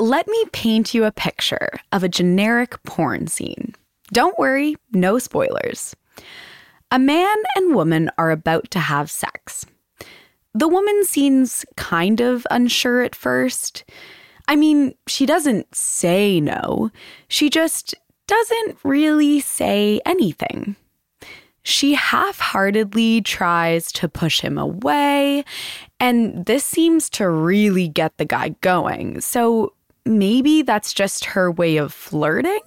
Let me paint you a picture of a generic porn scene. Don't worry, no spoilers. A man and woman are about to have sex. The woman seems kind of unsure at first. I mean, she doesn't say no, she just doesn't really say anything. She half heartedly tries to push him away, and this seems to really get the guy going. So maybe that's just her way of flirting?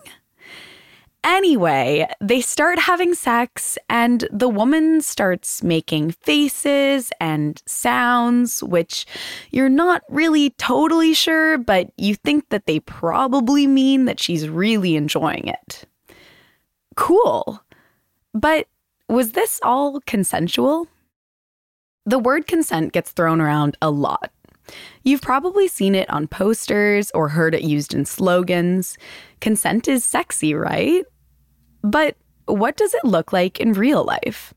Anyway, they start having sex, and the woman starts making faces and sounds, which you're not really totally sure, but you think that they probably mean that she's really enjoying it. Cool. But was this all consensual? The word consent gets thrown around a lot. You've probably seen it on posters or heard it used in slogans. Consent is sexy, right? But what does it look like in real life?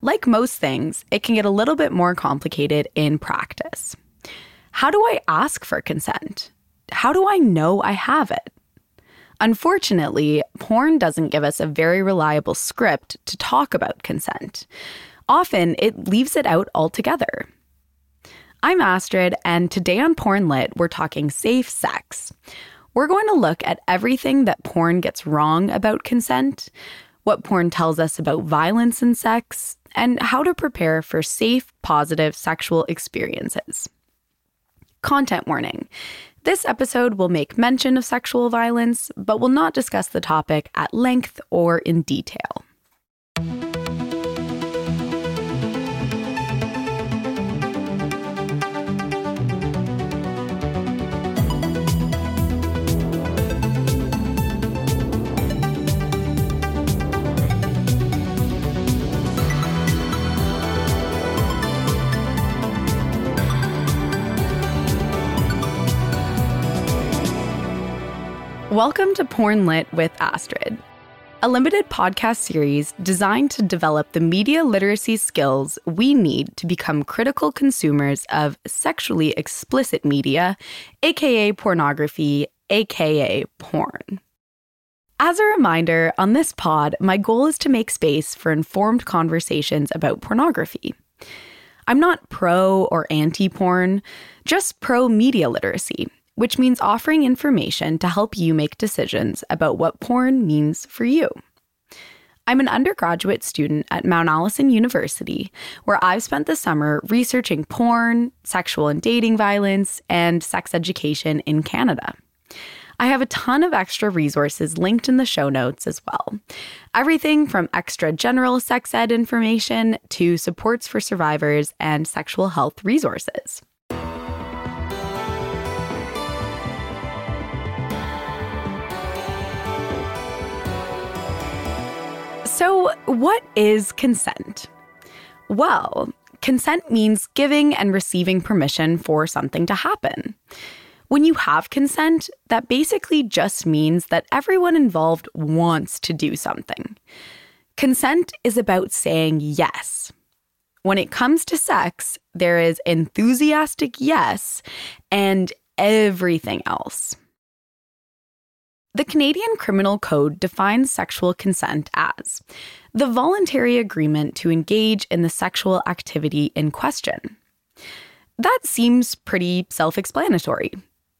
Like most things, it can get a little bit more complicated in practice. How do I ask for consent? How do I know I have it? Unfortunately, porn doesn't give us a very reliable script to talk about consent. Often, it leaves it out altogether. I'm Astrid, and today on Porn Lit, we're talking safe sex. We're going to look at everything that porn gets wrong about consent, what porn tells us about violence and sex, and how to prepare for safe, positive sexual experiences. Content warning. This episode will make mention of sexual violence, but will not discuss the topic at length or in detail. To Porn Lit with Astrid, a limited podcast series designed to develop the media literacy skills we need to become critical consumers of sexually explicit media, aka pornography, aka porn. As a reminder, on this pod, my goal is to make space for informed conversations about pornography. I'm not pro or anti porn, just pro media literacy which means offering information to help you make decisions about what porn means for you. I'm an undergraduate student at Mount Allison University, where I've spent the summer researching porn, sexual and dating violence, and sex education in Canada. I have a ton of extra resources linked in the show notes as well. Everything from extra general sex ed information to supports for survivors and sexual health resources. So, what is consent? Well, consent means giving and receiving permission for something to happen. When you have consent, that basically just means that everyone involved wants to do something. Consent is about saying yes. When it comes to sex, there is enthusiastic yes and everything else. The Canadian Criminal Code defines sexual consent as the voluntary agreement to engage in the sexual activity in question. That seems pretty self explanatory.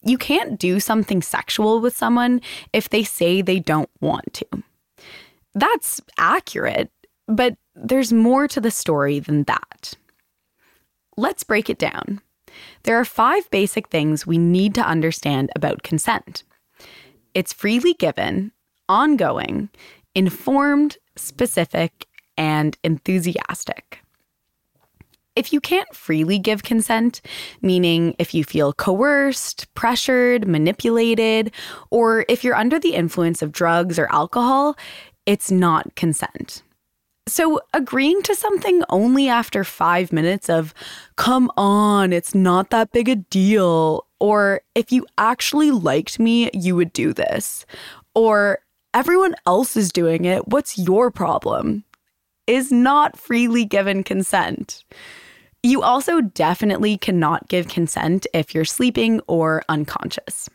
You can't do something sexual with someone if they say they don't want to. That's accurate, but there's more to the story than that. Let's break it down. There are five basic things we need to understand about consent. It's freely given, ongoing, informed, specific, and enthusiastic. If you can't freely give consent, meaning if you feel coerced, pressured, manipulated, or if you're under the influence of drugs or alcohol, it's not consent. So, agreeing to something only after five minutes of, come on, it's not that big a deal, or if you actually liked me, you would do this, or everyone else is doing it, what's your problem? Is not freely given consent. You also definitely cannot give consent if you're sleeping or unconscious.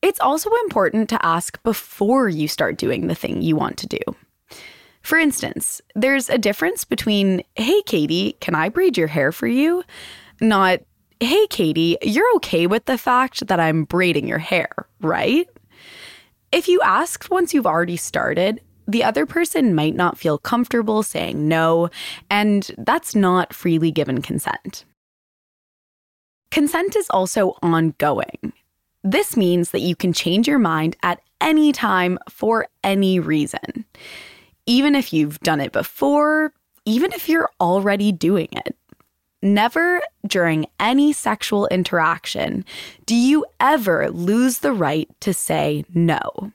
It's also important to ask before you start doing the thing you want to do. For instance, there's a difference between, hey, Katie, can I braid your hair for you? Not, hey, Katie, you're okay with the fact that I'm braiding your hair, right? If you ask once you've already started, the other person might not feel comfortable saying no, and that's not freely given consent. Consent is also ongoing. This means that you can change your mind at any time for any reason. Even if you've done it before, even if you're already doing it. Never during any sexual interaction do you ever lose the right to say no.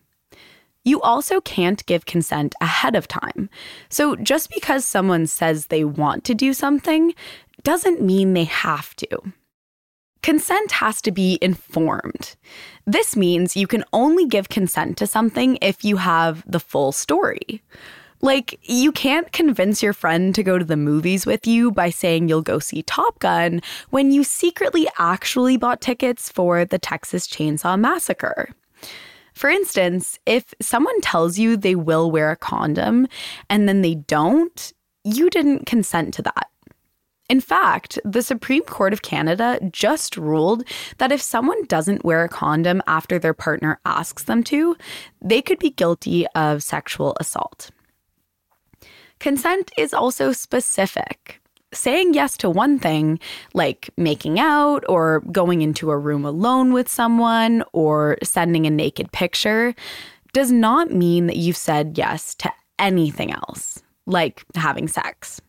You also can't give consent ahead of time. So just because someone says they want to do something doesn't mean they have to. Consent has to be informed. This means you can only give consent to something if you have the full story. Like, you can't convince your friend to go to the movies with you by saying you'll go see Top Gun when you secretly actually bought tickets for the Texas Chainsaw Massacre. For instance, if someone tells you they will wear a condom and then they don't, you didn't consent to that. In fact, the Supreme Court of Canada just ruled that if someone doesn't wear a condom after their partner asks them to, they could be guilty of sexual assault. Consent is also specific. Saying yes to one thing, like making out or going into a room alone with someone or sending a naked picture, does not mean that you've said yes to anything else, like having sex.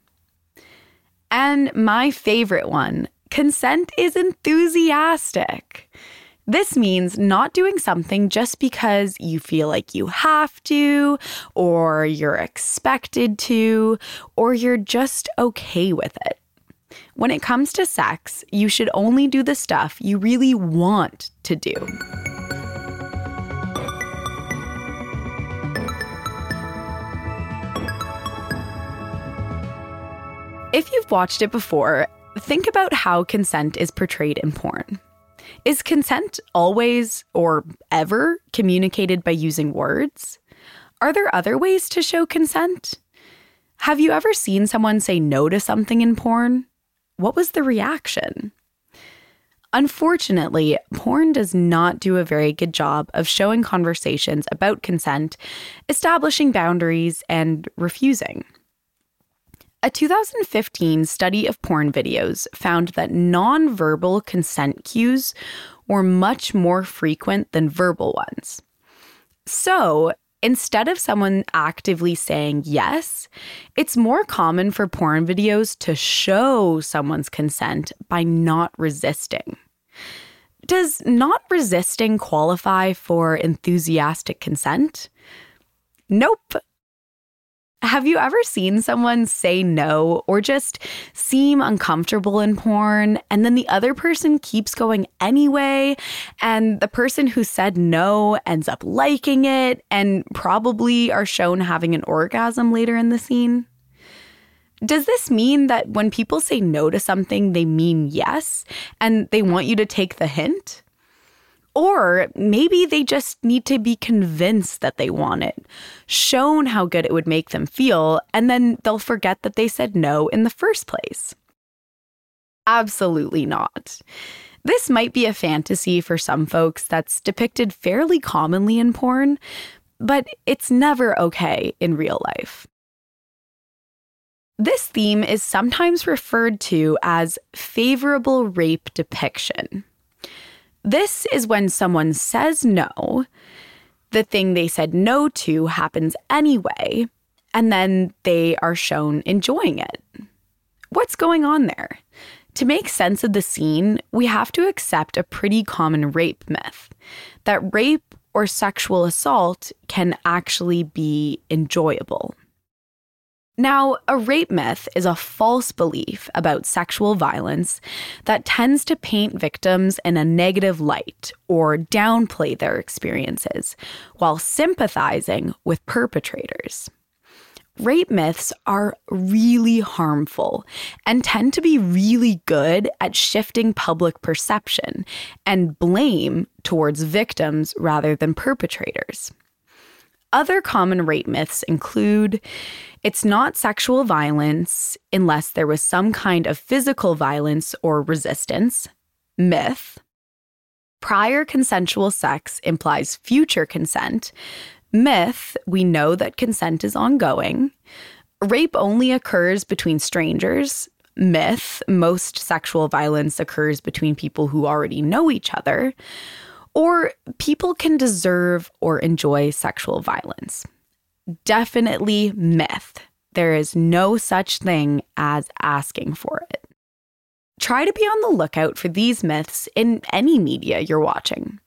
And my favorite one consent is enthusiastic. This means not doing something just because you feel like you have to, or you're expected to, or you're just okay with it. When it comes to sex, you should only do the stuff you really want to do. If you've watched it before, think about how consent is portrayed in porn. Is consent always or ever communicated by using words? Are there other ways to show consent? Have you ever seen someone say no to something in porn? What was the reaction? Unfortunately, porn does not do a very good job of showing conversations about consent, establishing boundaries, and refusing. A 2015 study of porn videos found that nonverbal consent cues were much more frequent than verbal ones. So, instead of someone actively saying yes, it's more common for porn videos to show someone's consent by not resisting. Does not resisting qualify for enthusiastic consent? Nope. Have you ever seen someone say no or just seem uncomfortable in porn and then the other person keeps going anyway and the person who said no ends up liking it and probably are shown having an orgasm later in the scene? Does this mean that when people say no to something, they mean yes and they want you to take the hint? Or maybe they just need to be convinced that they want it, shown how good it would make them feel, and then they'll forget that they said no in the first place. Absolutely not. This might be a fantasy for some folks that's depicted fairly commonly in porn, but it's never okay in real life. This theme is sometimes referred to as favorable rape depiction. This is when someone says no, the thing they said no to happens anyway, and then they are shown enjoying it. What's going on there? To make sense of the scene, we have to accept a pretty common rape myth that rape or sexual assault can actually be enjoyable. Now, a rape myth is a false belief about sexual violence that tends to paint victims in a negative light or downplay their experiences while sympathizing with perpetrators. rape myths are really harmful and tend to be really good at shifting public perception and blame towards victims rather than perpetrators. Other common rape myths include it's not sexual violence unless there was some kind of physical violence or resistance. Myth. Prior consensual sex implies future consent. Myth, we know that consent is ongoing. Rape only occurs between strangers. Myth, most sexual violence occurs between people who already know each other or people can deserve or enjoy sexual violence. Definitely myth. There is no such thing as asking for it. Try to be on the lookout for these myths in any media you're watching.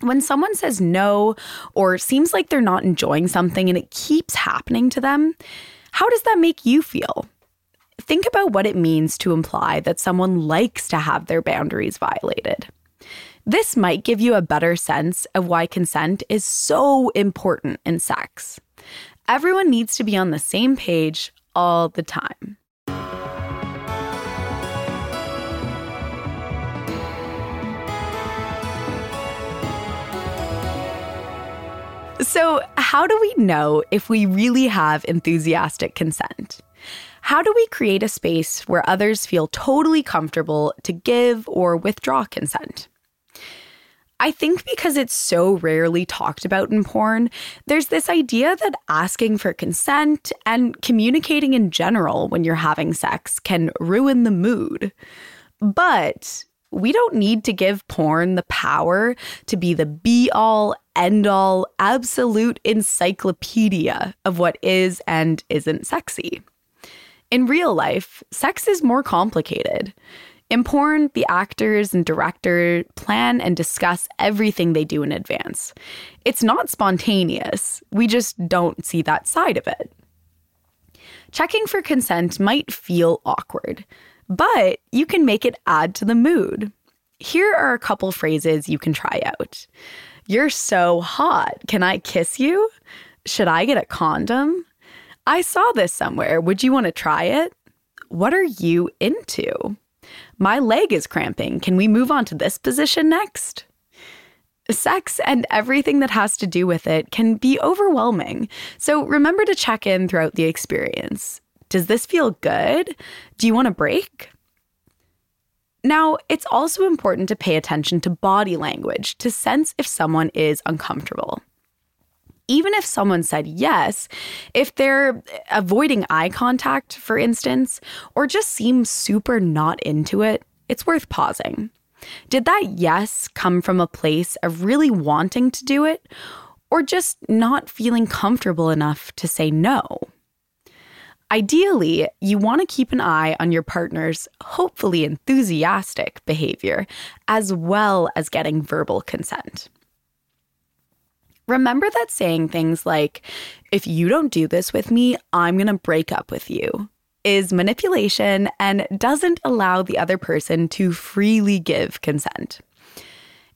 When someone says no or seems like they're not enjoying something and it keeps happening to them, how does that make you feel? Think about what it means to imply that someone likes to have their boundaries violated. This might give you a better sense of why consent is so important in sex. Everyone needs to be on the same page all the time. So, how do we know if we really have enthusiastic consent? How do we create a space where others feel totally comfortable to give or withdraw consent? I think because it's so rarely talked about in porn, there's this idea that asking for consent and communicating in general when you're having sex can ruin the mood. But we don't need to give porn the power to be the be all, end all, absolute encyclopedia of what is and isn't sexy. In real life, sex is more complicated. In porn, the actors and director plan and discuss everything they do in advance. It's not spontaneous, we just don't see that side of it. Checking for consent might feel awkward, but you can make it add to the mood. Here are a couple phrases you can try out. You're so hot. Can I kiss you? Should I get a condom? I saw this somewhere. Would you want to try it? What are you into? My leg is cramping. Can we move on to this position next? Sex and everything that has to do with it can be overwhelming, so remember to check in throughout the experience. Does this feel good? Do you want a break? Now, it's also important to pay attention to body language to sense if someone is uncomfortable even if someone said yes, if they're avoiding eye contact, for instance, or just seem super not into it, it's worth pausing. Did that yes come from a place of really wanting to do it, or just not feeling comfortable enough to say no? Ideally, you want to keep an eye on your partner's hopefully enthusiastic behavior, as well as getting verbal consent. Remember that saying things like, if you don't do this with me, I'm going to break up with you, is manipulation and doesn't allow the other person to freely give consent.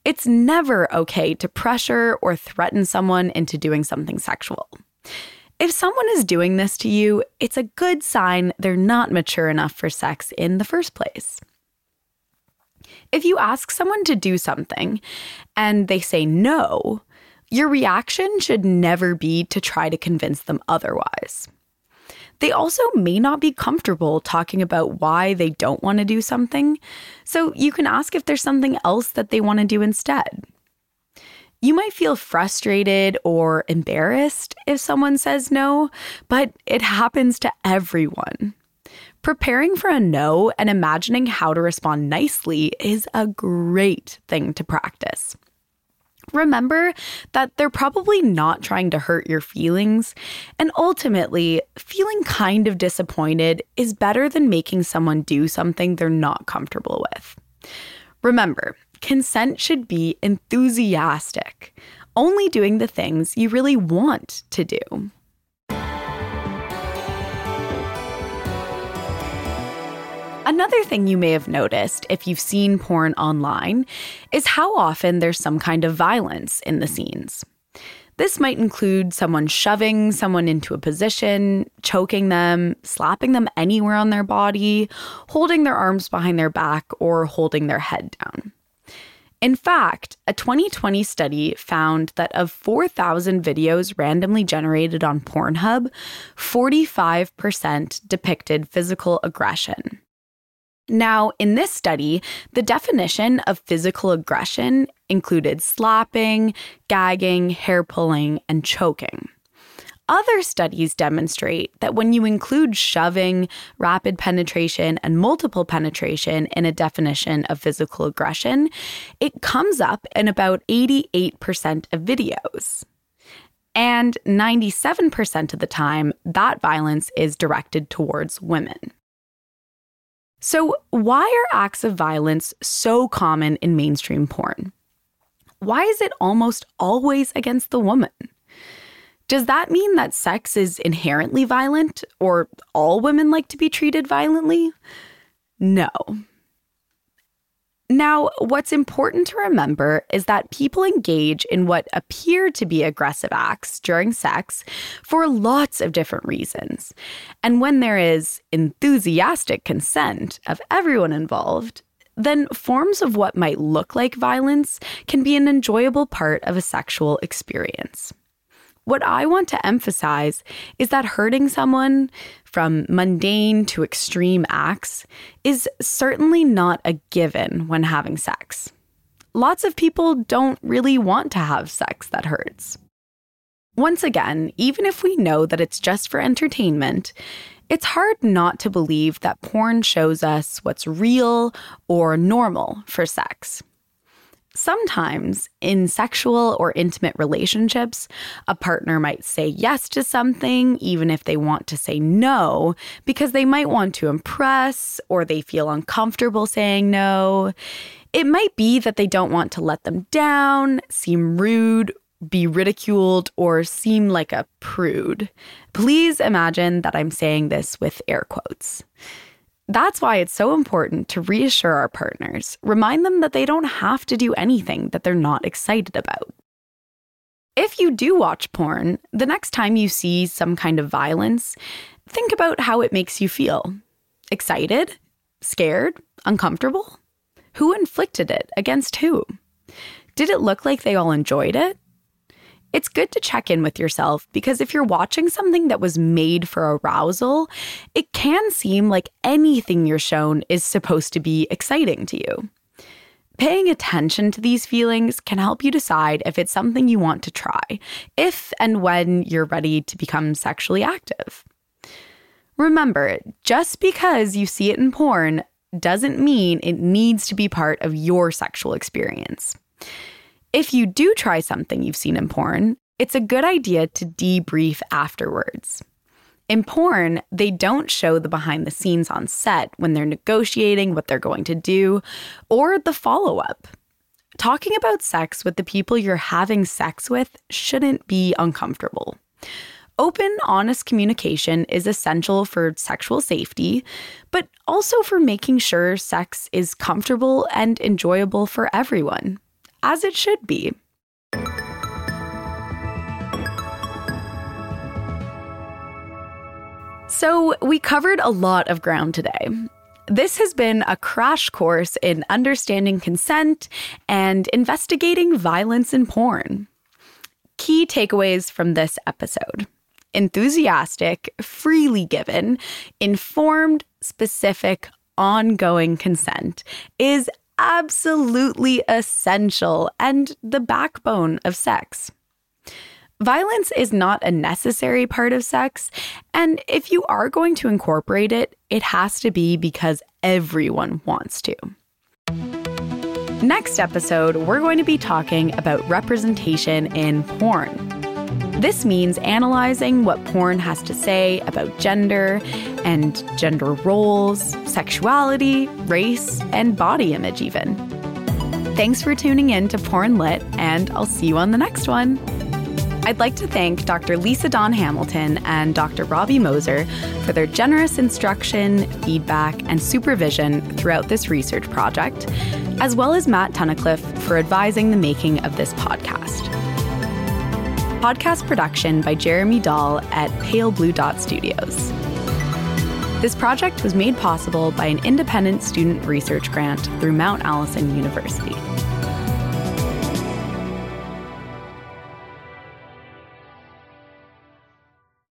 It's never okay to pressure or threaten someone into doing something sexual. If someone is doing this to you, it's a good sign they're not mature enough for sex in the first place. If you ask someone to do something and they say no, your reaction should never be to try to convince them otherwise. They also may not be comfortable talking about why they don't want to do something, so you can ask if there's something else that they want to do instead. You might feel frustrated or embarrassed if someone says no, but it happens to everyone. Preparing for a no and imagining how to respond nicely is a great thing to practice. Remember that they're probably not trying to hurt your feelings, and ultimately, feeling kind of disappointed is better than making someone do something they're not comfortable with. Remember, consent should be enthusiastic, only doing the things you really want to do. Another thing you may have noticed if you've seen porn online is how often there's some kind of violence in the scenes. This might include someone shoving someone into a position, choking them, slapping them anywhere on their body, holding their arms behind their back, or holding their head down. In fact, a 2020 study found that of 4,000 videos randomly generated on Pornhub, 45% depicted physical aggression. Now, in this study, the definition of physical aggression included slapping, gagging, hair pulling, and choking. Other studies demonstrate that when you include shoving, rapid penetration, and multiple penetration in a definition of physical aggression, it comes up in about 88% of videos. And 97% of the time, that violence is directed towards women. So, why are acts of violence so common in mainstream porn? Why is it almost always against the woman? Does that mean that sex is inherently violent or all women like to be treated violently? No. Now, what's important to remember is that people engage in what appear to be aggressive acts during sex for lots of different reasons. And when there is enthusiastic consent of everyone involved, then forms of what might look like violence can be an enjoyable part of a sexual experience. What I want to emphasize is that hurting someone, from mundane to extreme acts, is certainly not a given when having sex. Lots of people don't really want to have sex that hurts. Once again, even if we know that it's just for entertainment, it's hard not to believe that porn shows us what's real or normal for sex. Sometimes in sexual or intimate relationships, a partner might say yes to something even if they want to say no because they might want to impress or they feel uncomfortable saying no. It might be that they don't want to let them down, seem rude, be ridiculed, or seem like a prude. Please imagine that I'm saying this with air quotes. That's why it's so important to reassure our partners, remind them that they don't have to do anything that they're not excited about. If you do watch porn, the next time you see some kind of violence, think about how it makes you feel. Excited? Scared? Uncomfortable? Who inflicted it? Against who? Did it look like they all enjoyed it? It's good to check in with yourself because if you're watching something that was made for arousal, it can seem like anything you're shown is supposed to be exciting to you. Paying attention to these feelings can help you decide if it's something you want to try, if and when you're ready to become sexually active. Remember, just because you see it in porn doesn't mean it needs to be part of your sexual experience. If you do try something you've seen in porn, it's a good idea to debrief afterwards. In porn, they don't show the behind the scenes on set when they're negotiating what they're going to do or the follow up. Talking about sex with the people you're having sex with shouldn't be uncomfortable. Open, honest communication is essential for sexual safety, but also for making sure sex is comfortable and enjoyable for everyone as it should be. So, we covered a lot of ground today. This has been a crash course in understanding consent and investigating violence in porn. Key takeaways from this episode enthusiastic, freely given, informed, specific, ongoing consent is absolutely essential and the backbone of sex. Violence is not a necessary part of sex, and if you are going to incorporate it, it has to be because everyone wants to. Next episode, we're going to be talking about representation in porn. This means analyzing what porn has to say about gender and gender roles, sexuality, race, and body image, even. Thanks for tuning in to Porn Lit, and I'll see you on the next one. I'd like to thank Dr. Lisa Dawn Hamilton and Dr. Robbie Moser for their generous instruction, feedback, and supervision throughout this research project, as well as Matt Tunnicliffe for advising the making of this podcast. Podcast production by Jeremy Dahl at Pale Blue Dot Studios. This project was made possible by an independent student research grant through Mount Allison University.